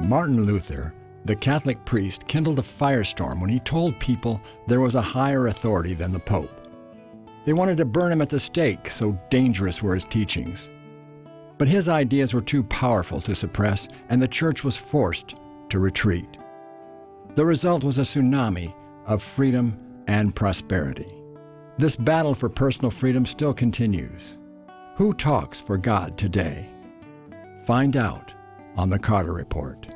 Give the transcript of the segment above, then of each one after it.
Martin Luther, the Catholic priest, kindled a firestorm when he told people there was a higher authority than the Pope. They wanted to burn him at the stake, so dangerous were his teachings. But his ideas were too powerful to suppress, and the church was forced to retreat. The result was a tsunami of freedom and prosperity. This battle for personal freedom still continues. Who talks for God today? Find out on the Carter Report.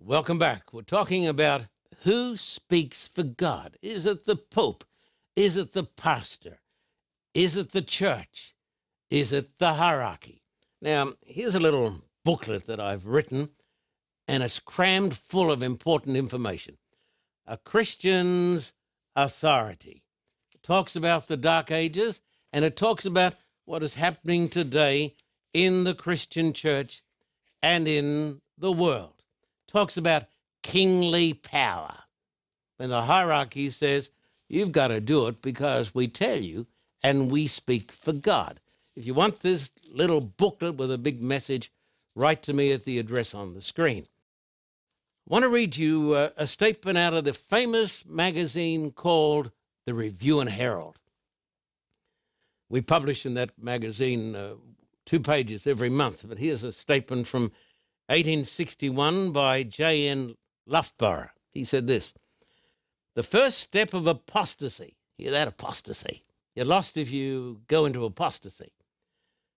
Welcome back. We're talking about who speaks for God. Is it the Pope? Is it the pastor? Is it the church? Is it the hierarchy? Now, here's a little booklet that I've written, and it's crammed full of important information. A Christian's authority. It talks about the Dark Ages, and it talks about what is happening today in the Christian church and in the world talks about kingly power. When the hierarchy says, you've got to do it because we tell you and we speak for God. If you want this little booklet with a big message, write to me at the address on the screen. I want to read you uh, a statement out of the famous magazine called The Review and Herald. We publish in that magazine uh, two pages every month, but here's a statement from 1861 by J.N. Loughborough. He said this The first step of apostasy, hear that apostasy? You're lost if you go into apostasy.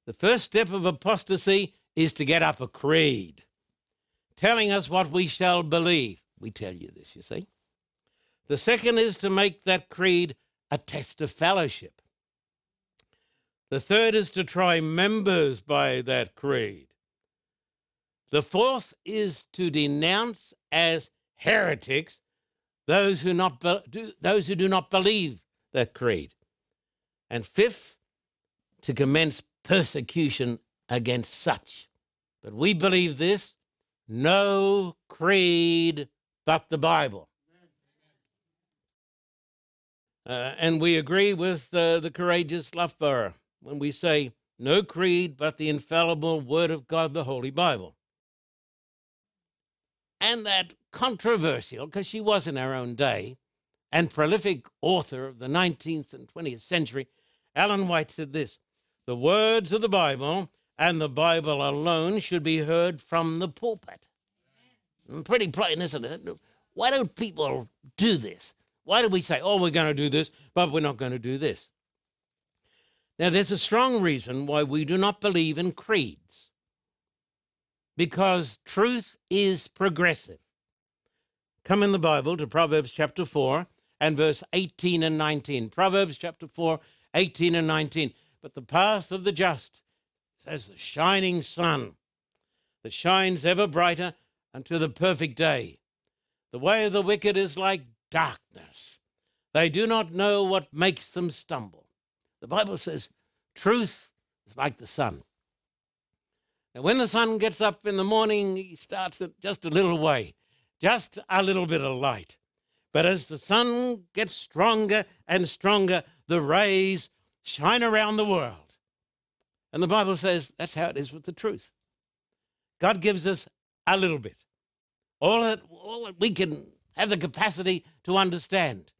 The first step of apostasy is to get up a creed telling us what we shall believe. We tell you this, you see. The second is to make that creed a test of fellowship. The third is to try members by that creed. The fourth is to denounce as heretics those who, not be, those who do not believe that creed. And fifth, to commence persecution against such. But we believe this no creed but the Bible. Uh, and we agree with uh, the courageous Loughborough when we say no creed but the infallible Word of God, the Holy Bible and that controversial, because she was in her own day, and prolific author of the 19th and 20th century, Ellen White said this The words of the Bible and the Bible alone should be heard from the pulpit. Mm, pretty plain, isn't it? Why don't people do this? Why do we say, oh, we're going to do this, but we're not going to do this? Now, there's a strong reason why we do not believe in creeds because truth is progressive. Come in the Bible to Proverbs chapter 4 and verse 18 and 19. Proverbs chapter 4, 18 and 19. But the path of the just, says the shining sun, that shines ever brighter unto the perfect day. The way of the wicked is like darkness. They do not know what makes them stumble. The Bible says truth is like the sun. And when the sun gets up in the morning, he starts just a little way, just a little bit of light. But as the sun gets stronger and stronger, the rays shine around the world. And the Bible says that's how it is with the truth. God gives us a little bit, all that, all that we can have the capacity to understand.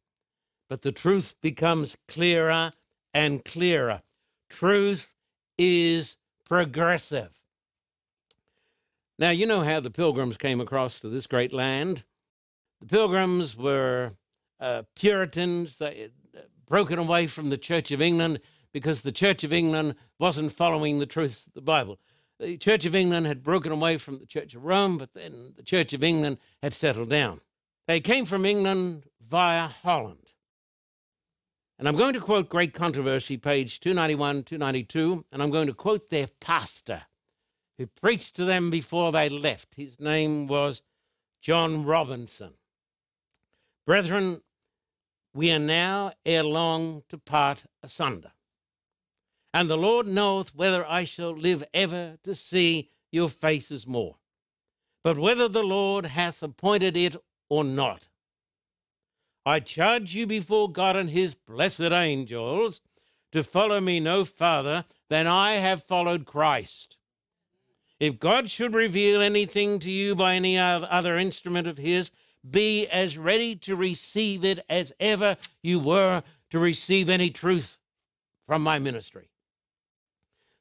But the truth becomes clearer and clearer. Truth is progressive. Now, you know how the pilgrims came across to this great land. The pilgrims were uh, Puritans. They had uh, broken away from the Church of England because the Church of England wasn't following the truths of the Bible. The Church of England had broken away from the Church of Rome, but then the Church of England had settled down. They came from England via Holland. And I'm going to quote Great Controversy, page 291, 292, and I'm going to quote their pastor who preached to them before they left. His name was John Robinson. Brethren, we are now ere long to part asunder. And the Lord knoweth whether I shall live ever to see your faces more. But whether the Lord hath appointed it or not, I charge you before God and his blessed angels to follow me no farther than I have followed Christ. If God should reveal anything to you by any other instrument of His, be as ready to receive it as ever you were to receive any truth from my ministry.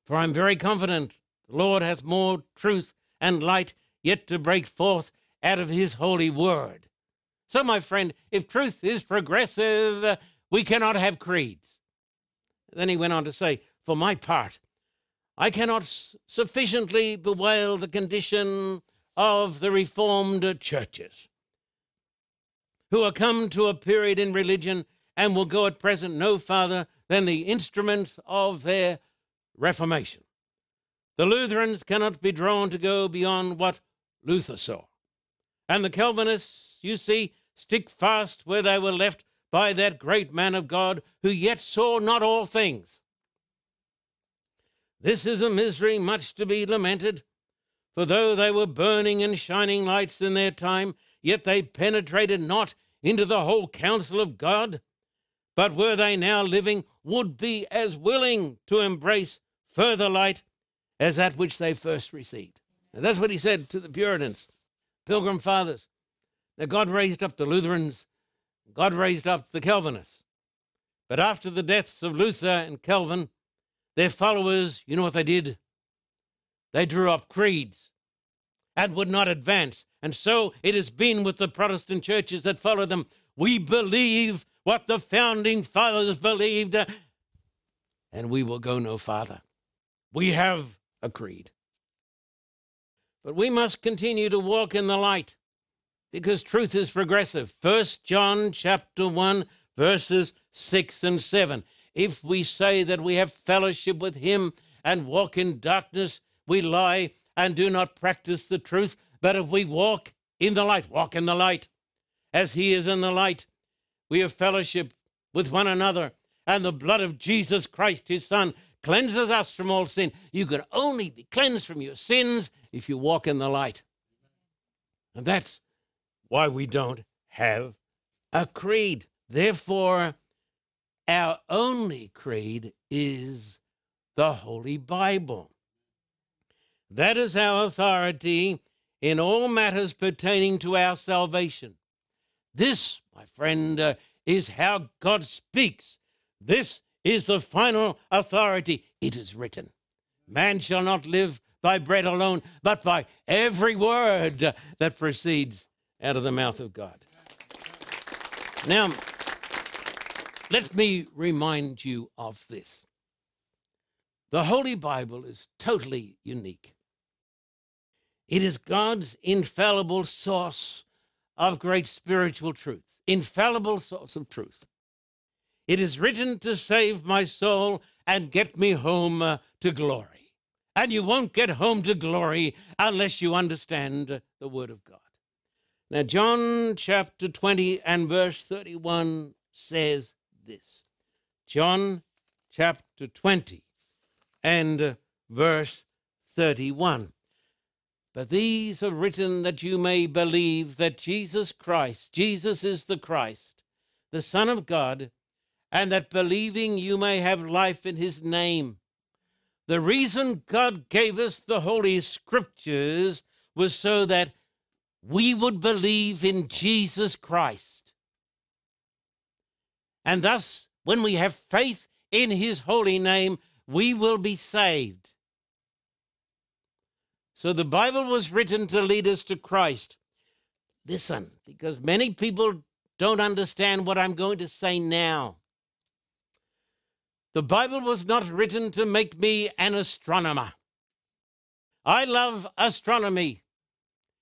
For I'm very confident the Lord hath more truth and light yet to break forth out of his holy word. So, my friend, if truth is progressive, we cannot have creeds. Then he went on to say, For my part, I cannot sufficiently bewail the condition of the Reformed churches who are come to a period in religion and will go at present no farther than the instrument of their Reformation. The Lutherans cannot be drawn to go beyond what Luther saw. And the Calvinists, you see, stick fast where they were left by that great man of God who yet saw not all things. This is a misery much to be lamented, for though they were burning and shining lights in their time, yet they penetrated not into the whole counsel of God, but were they now living, would be as willing to embrace further light as that which they first received. And that's what he said to the Puritans, Pilgrim Fathers. God raised up the Lutherans, God raised up the Calvinists. But after the deaths of Luther and Calvin, their followers, you know what they did? They drew up creeds and would not advance. And so it has been with the Protestant churches that follow them. We believe what the founding fathers believed, uh, and we will go no farther. We have a creed. But we must continue to walk in the light because truth is progressive. First John chapter 1 verses 6 and 7. If we say that we have fellowship with him and walk in darkness, we lie and do not practice the truth. But if we walk in the light, walk in the light, as he is in the light, we have fellowship with one another, and the blood of Jesus Christ, his Son, cleanses us from all sin. You can only be cleansed from your sins if you walk in the light. And that's why we don't have a creed. Therefore, our only creed is the Holy Bible. That is our authority in all matters pertaining to our salvation. This, my friend, uh, is how God speaks. This is the final authority. It is written Man shall not live by bread alone, but by every word that proceeds out of the mouth of God. Now, let me remind you of this. The Holy Bible is totally unique. It is God's infallible source of great spiritual truth, infallible source of truth. It is written to save my soul and get me home uh, to glory. And you won't get home to glory unless you understand the Word of God. Now, John chapter 20 and verse 31 says this John chapter 20 and verse 31. But these are written that you may believe that Jesus Christ, Jesus is the Christ, the Son of God, and that believing you may have life in his name. The reason God gave us the Holy Scriptures was so that we would believe in Jesus Christ. And thus, when we have faith in his holy name, we will be saved. So the Bible was written to lead us to Christ. Listen, because many people don't understand what I'm going to say now. The Bible was not written to make me an astronomer. I love astronomy.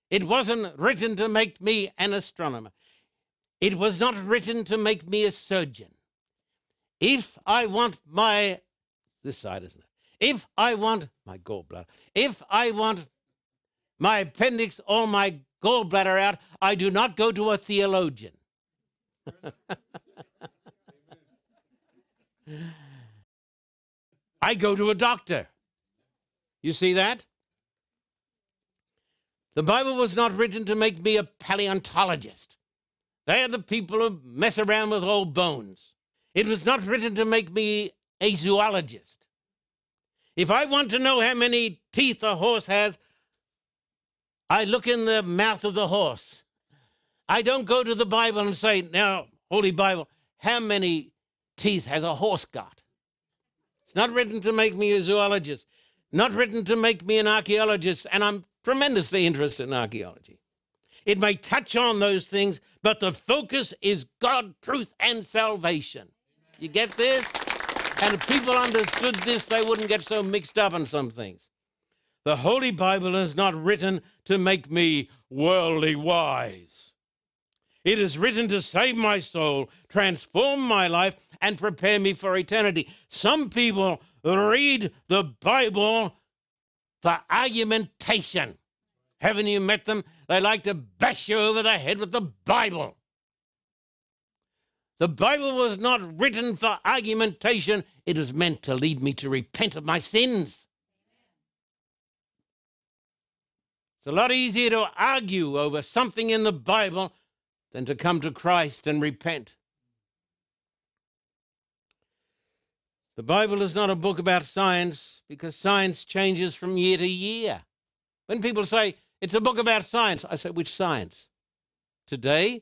It wasn't written to make me an astronomer. It was not written to make me a surgeon. If I want my, this side, isn't it? If I want my gallbladder, if I want my appendix or my gallbladder out, I do not go to a theologian. I go to a doctor. You see that? The Bible was not written to make me a paleontologist. They are the people who mess around with old bones. It was not written to make me a zoologist. If I want to know how many teeth a horse has, I look in the mouth of the horse. I don't go to the Bible and say, Now, Holy Bible, how many teeth has a horse got? It's not written to make me a zoologist, not written to make me an archaeologist, and I'm tremendously interested in archaeology. It may touch on those things, but the focus is God, truth, and salvation. You get this? And if people understood this, they wouldn't get so mixed up on some things. The Holy Bible is not written to make me worldly wise. It is written to save my soul, transform my life, and prepare me for eternity. Some people read the Bible for argumentation. Haven't you met them? They like to bash you over the head with the Bible. The Bible was not written for argumentation, it was meant to lead me to repent of my sins. It's a lot easier to argue over something in the Bible than to come to Christ and repent. The Bible is not a book about science because science changes from year to year. When people say it's a book about science, I say, which science? Today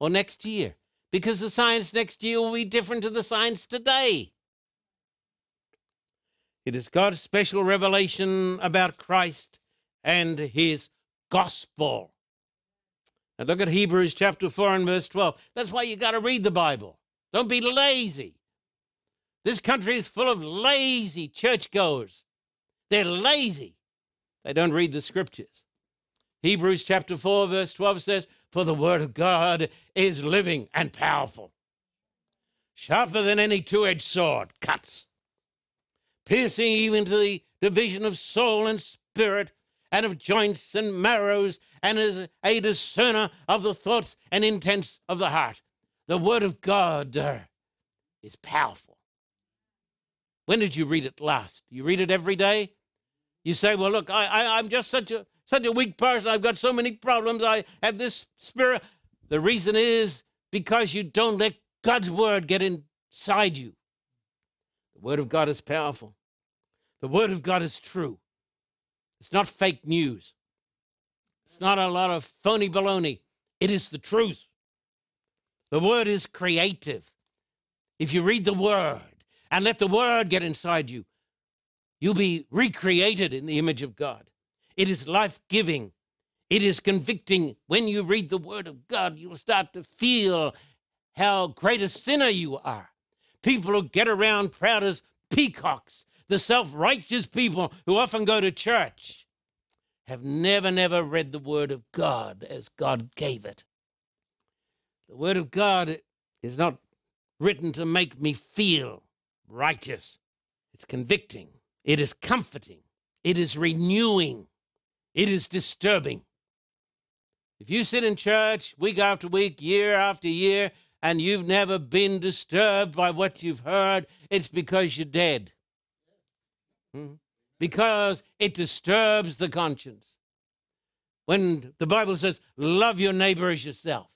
or next year? Because the science next year will be different to the science today. It is God's special revelation about Christ and his gospel. Now look at Hebrews chapter 4 and verse 12. That's why you got to read the Bible. Don't be lazy. This country is full of lazy churchgoers. They're lazy. They don't read the scriptures. Hebrews chapter 4, verse 12 says, For the word of God is living and powerful, sharper than any two edged sword, cuts, piercing even to the division of soul and spirit, and of joints and marrows, and is a discerner of the thoughts and intents of the heart. The word of God uh, is powerful. When did you read it last? You read it every day? You say, well, look, I, I, I'm just such a, such a weak person. I've got so many problems. I have this spirit. The reason is because you don't let God's word get inside you. The word of God is powerful. The word of God is true. It's not fake news. It's not a lot of phony baloney. It is the truth. The word is creative. If you read the word, and let the word get inside you. You'll be recreated in the image of God. It is life giving, it is convicting. When you read the word of God, you'll start to feel how great a sinner you are. People who get around proud as peacocks, the self righteous people who often go to church, have never, never read the word of God as God gave it. The word of God is not written to make me feel righteous. It's convicting. It is comforting. It is renewing. It is disturbing. If you sit in church week after week, year after year, and you've never been disturbed by what you've heard, it's because you're dead. Hmm? Because it disturbs the conscience. When the Bible says, love your neighbor as yourself.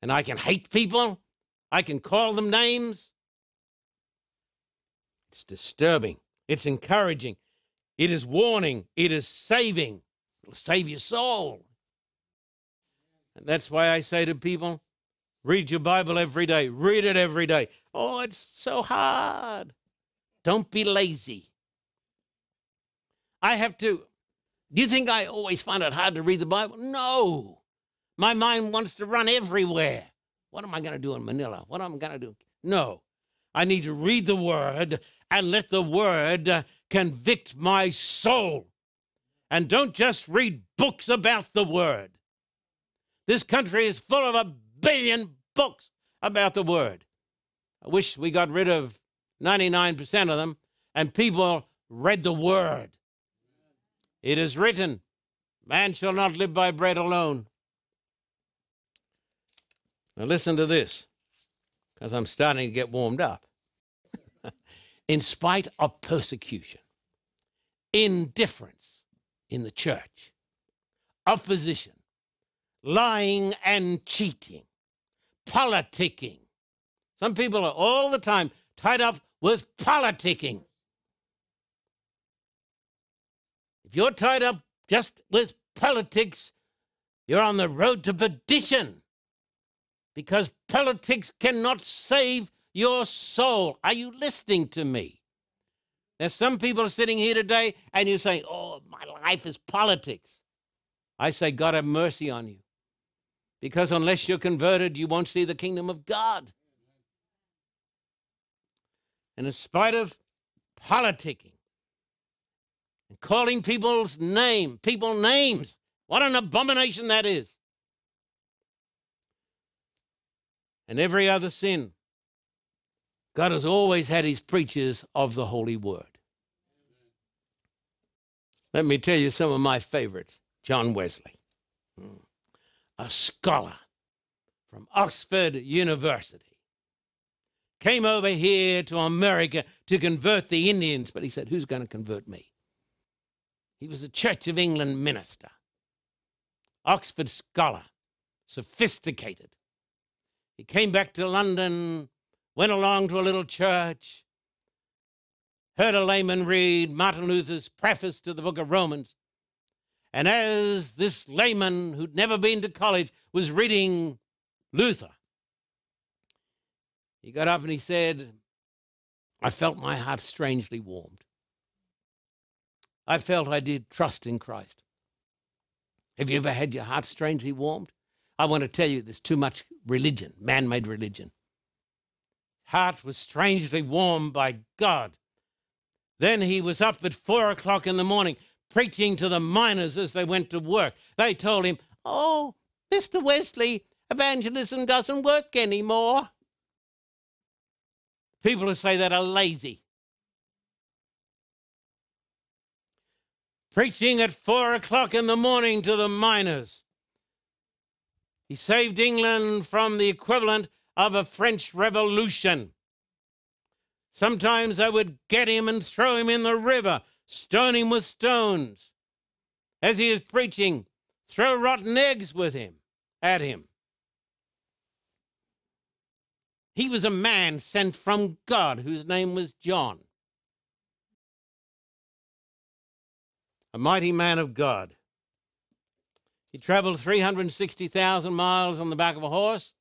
And I can hate people I can call them names. It's disturbing. It's encouraging. It is warning. It is saving. It'll save your soul. And that's why I say to people read your Bible every day, read it every day. Oh, it's so hard. Don't be lazy. I have to. Do you think I always find it hard to read the Bible? No. My mind wants to run everywhere. What am I going to do in Manila? What am I going to do? No. I need to read the word and let the word convict my soul. And don't just read books about the word. This country is full of a billion books about the word. I wish we got rid of 99% of them and people read the word. It is written, Man shall not live by bread alone, now, listen to this, because I'm starting to get warmed up. in spite of persecution, indifference in the church, opposition, lying and cheating, politicking, Some people are all the time tied up with politicking. If you're tied up just with politics, you're on the road to perdition because politics cannot save your soul. Are you listening to me? There's some people sitting here today and you say, Oh, my life is politics. I say, God have mercy on you. Because unless you're converted, you won't see the kingdom of God. And in spite of politicking and calling people's name, people names, what an abomination that is. And every other sin. God has always had his preachers of the Holy Word. Let me tell you some of my favorites. John Wesley, hmm. a scholar from Oxford University, came over here to America to convert the Indians, but he said, Who's going to convert me? He was a Church of England minister, Oxford scholar, sophisticated. He came back to London, went along to a little church, heard a layman read Martin Luther's preface to the book of Romans. And as this layman who'd never been to college was reading Luther, he got up and he said, I felt my heart strangely warmed. I felt I did trust in Christ. Have you ever had your heart strangely warmed? I want to tell you there's too much religion, man made religion. Heart was strangely warmed by God. Then he was up at four o'clock in the morning preaching to the miners as they went to work. They told him, Oh, Mr. Wesley, evangelism doesn't work anymore. People who say that are lazy. Preaching at four o'clock in the morning to the miners. He saved England from the equivalent of a French Revolution. Sometimes I would get him and throw him in the river, stone him with stones. As he is preaching, throw rotten eggs with him, at him. He was a man sent from God whose name was John. A mighty man of God. He traveled 360,000 miles on the back of a horse,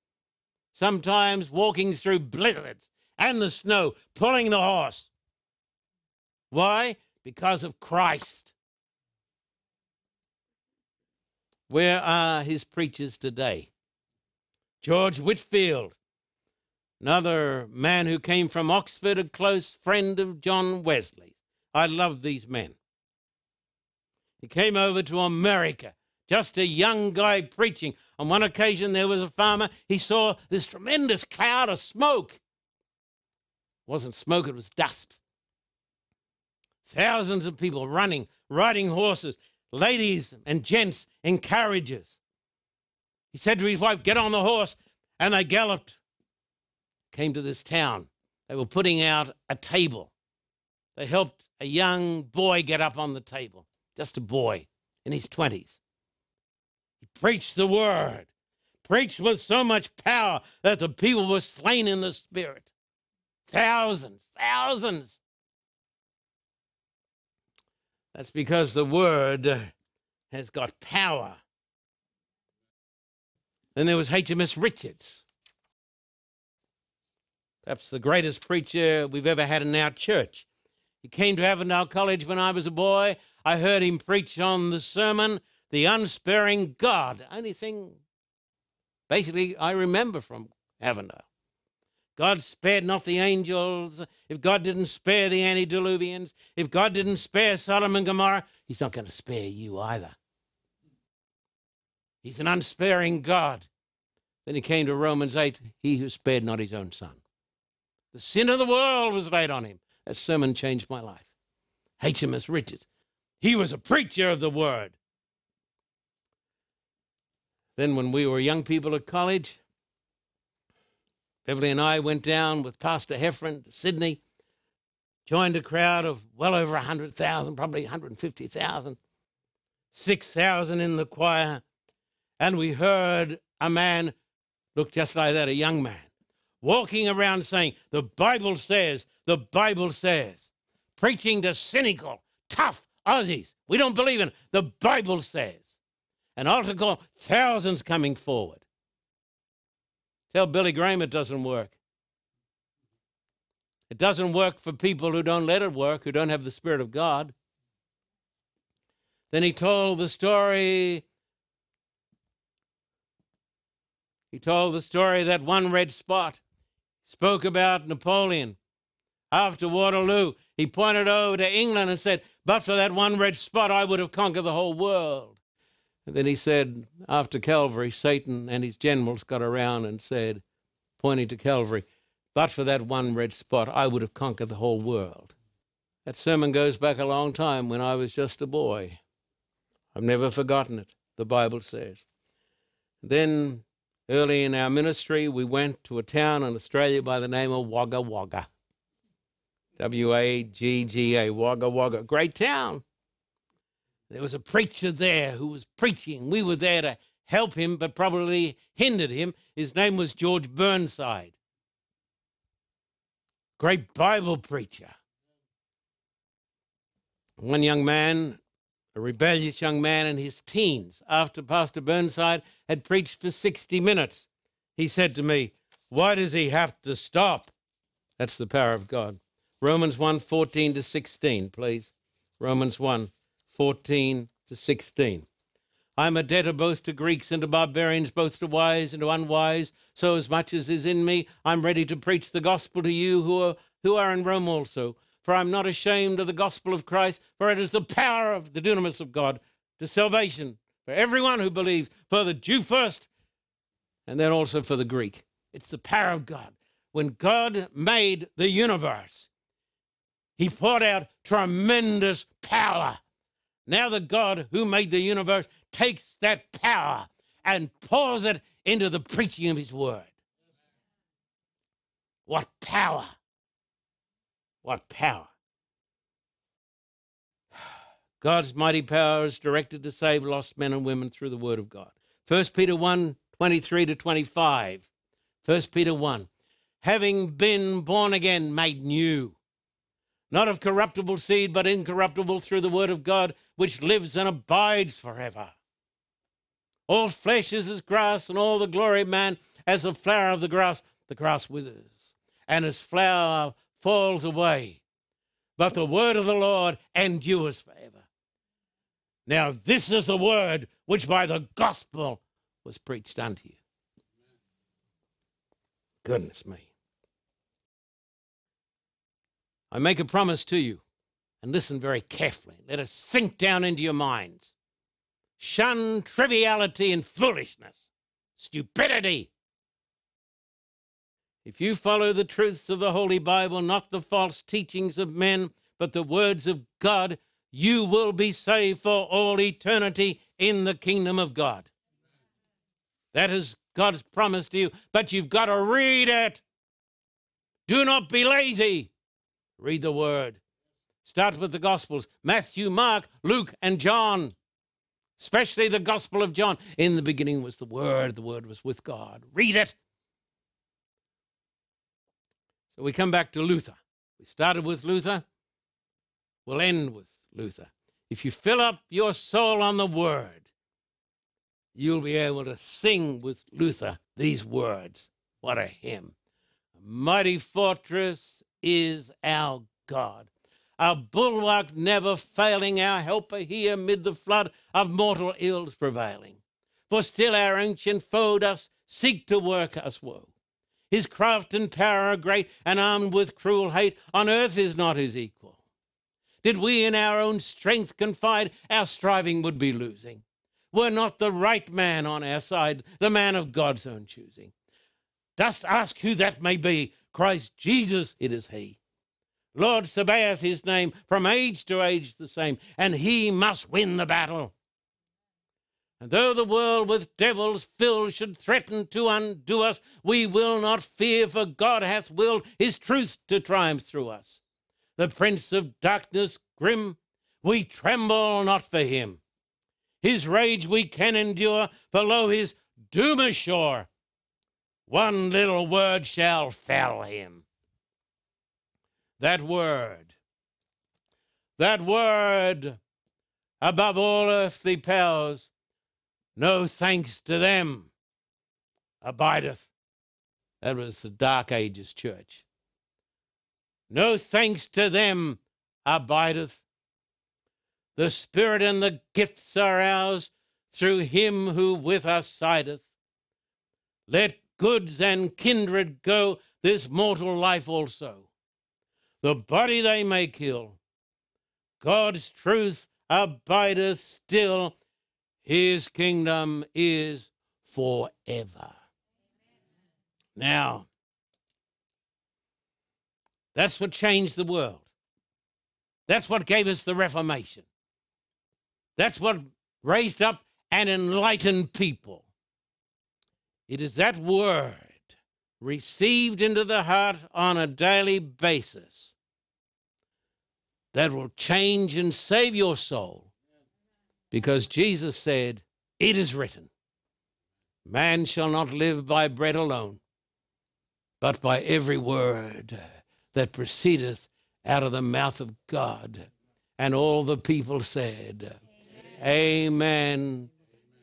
sometimes walking through blizzards and the snow, pulling the horse. Why? Because of Christ. Where are his preachers today? George Whitefield, another man who came from Oxford, a close friend of John Wesley. I love these men. He came over to America just a young guy preaching. On one occasion, there was a farmer. He saw this tremendous cloud of smoke. It wasn't smoke, it was dust. Thousands of people running, riding horses, ladies and gents in carriages. He said to his wife, Get on the horse. And they galloped, came to this town. They were putting out a table. They helped a young boy get up on the table, just a boy in his 20s. Preach the word. Preached with so much power that the people were slain in the spirit. Thousands, thousands. That's because the word has got power. Then there was HMS Richards, perhaps the greatest preacher we've ever had in our church. He came to Avondale College when I was a boy. I heard him preach on the sermon the unsparing God. Only thing, basically, I remember from Avondale. God spared not the angels. If God didn't spare the antediluvians, if God didn't spare Sodom and Gomorrah, He's not going to spare you either. He's an unsparing God. Then he came to Romans 8, he who spared not his own son. The sin of the world was laid on him. That sermon changed my life. HMS Richards. He was a preacher of the word. Then, when we were young people at college, Beverly and I went down with Pastor Heffron to Sydney, joined a crowd of well over 100,000, probably 150,000, 6,000 in the choir, and we heard a man look just like that, a young man, walking around saying, The Bible says, the Bible says, preaching to cynical, tough Aussies. We don't believe in it. The Bible says. An altar call, thousands coming forward. Tell Billy Graham it doesn't work. It doesn't work for people who don't let it work, who don't have the Spirit of God. Then he told the story. He told the story that one red spot spoke about Napoleon. After Waterloo, he pointed over to England and said, But for that one red spot, I would have conquered the whole world. And then he said, after Calvary, Satan and his generals got around and said, pointing to Calvary, But for that one red spot, I would have conquered the whole world. That sermon goes back a long time when I was just a boy. I've never forgotten it, the Bible says. Then, early in our ministry, we went to a town in Australia by the name of Wagga Wagga. W A G G A, Wagga Wagga. Great town. There was a preacher there who was preaching. We were there to help him, but probably hindered him. His name was George Burnside. Great Bible preacher. One young man, a rebellious young man in his teens, after Pastor Burnside had preached for 60 minutes, he said to me, Why does he have to stop? That's the power of God. Romans 1 14 to 16, please. Romans 1 14 to 16. I am a debtor both to Greeks and to barbarians, both to wise and to unwise. So as much as is in me, I'm ready to preach the gospel to you who are, who are in Rome also. For I'm not ashamed of the gospel of Christ, for it is the power of the dunamis of God to salvation for everyone who believes, for the Jew first, and then also for the Greek. It's the power of God. When God made the universe, he poured out tremendous power now, the God who made the universe takes that power and pours it into the preaching of his word. What power! What power! God's mighty power is directed to save lost men and women through the word of God. 1 Peter 1 23 to 25. 1 Peter 1. Having been born again, made new not of corruptible seed, but incorruptible through the word of God, which lives and abides forever. All flesh is as grass, and all the glory of man as the flower of the grass. The grass withers, and its flower falls away. But the word of the Lord endures forever. Now, this is the word which by the gospel was preached unto you. Goodness me. I make a promise to you, and listen very carefully. Let it sink down into your minds. Shun triviality and foolishness, stupidity. If you follow the truths of the Holy Bible, not the false teachings of men, but the words of God, you will be saved for all eternity in the kingdom of God. That is God's promise to you, but you've got to read it. Do not be lazy. Read the word. Start with the Gospels Matthew, Mark, Luke, and John, especially the Gospel of John. In the beginning was the Word, the Word was with God. Read it. So we come back to Luther. We started with Luther, we'll end with Luther. If you fill up your soul on the Word, you'll be able to sing with Luther these words. What a hymn! A mighty fortress is our God. Our bulwark never failing, our helper here amid the flood of mortal ills prevailing. For still our ancient foe does seek to work us woe. His craft and power are great, and armed with cruel hate, on earth is not his equal. Did we in our own strength confide, our striving would be losing. Were not the right man on our side, the man of God's own choosing. Dost ask who that may be, Christ Jesus, it is He. Lord Sabaoth, His name, from age to age the same, and He must win the battle. And though the world with devils filled should threaten to undo us, we will not fear, for God hath willed His truth to triumph through us. The prince of darkness grim, we tremble not for him. His rage we can endure, for lo, his doom is sure. One little word shall fell him. That word, that word above all earthly powers, no thanks to them abideth. That was the Dark Ages church. No thanks to them abideth. The Spirit and the gifts are ours through him who with us sideth. Let goods and kindred go, this mortal life also. The body they may kill. God's truth abideth still. His kingdom is forever. Now, that's what changed the world. That's what gave us the Reformation. That's what raised up and enlightened people. It is that word received into the heart on a daily basis that will change and save your soul. Because Jesus said, It is written, Man shall not live by bread alone, but by every word that proceedeth out of the mouth of God. And all the people said, Amen, amen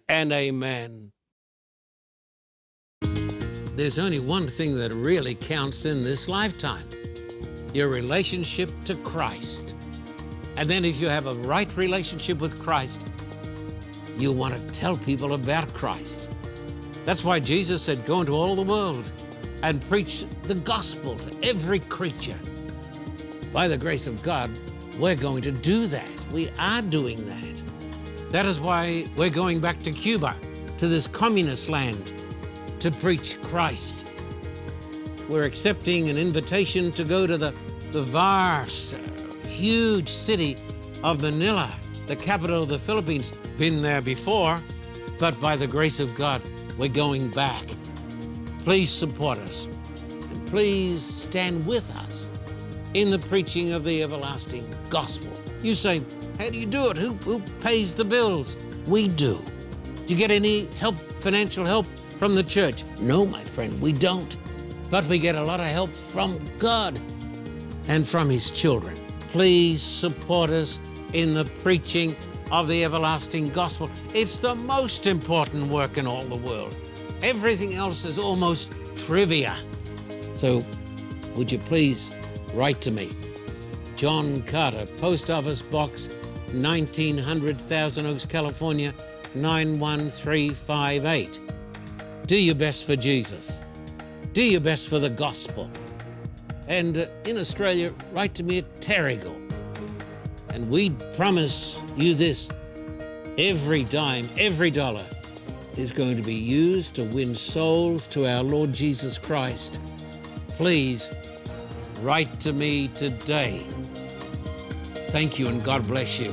and amen. There's only one thing that really counts in this lifetime your relationship to Christ. And then, if you have a right relationship with Christ, you want to tell people about Christ. That's why Jesus said, Go into all the world and preach the gospel to every creature. By the grace of God, we're going to do that. We are doing that. That is why we're going back to Cuba, to this communist land to preach Christ. We're accepting an invitation to go to the, the vast, huge city of Manila, the capital of the Philippines. Been there before, but by the grace of God, we're going back. Please support us, and please stand with us in the preaching of the everlasting gospel. You say, How do you do it? Who, who pays the bills? We do. Do you get any help, financial help? From the church. No, my friend, we don't. But we get a lot of help from God and from His children. Please support us in the preaching of the everlasting gospel. It's the most important work in all the world. Everything else is almost trivia. So, would you please write to me? John Carter, Post Office Box 1900, Thousand Oaks, California 91358. Do your best for Jesus. Do your best for the gospel. And uh, in Australia, write to me at Terrigal. And we promise you this every dime, every dollar is going to be used to win souls to our Lord Jesus Christ. Please write to me today. Thank you and God bless you.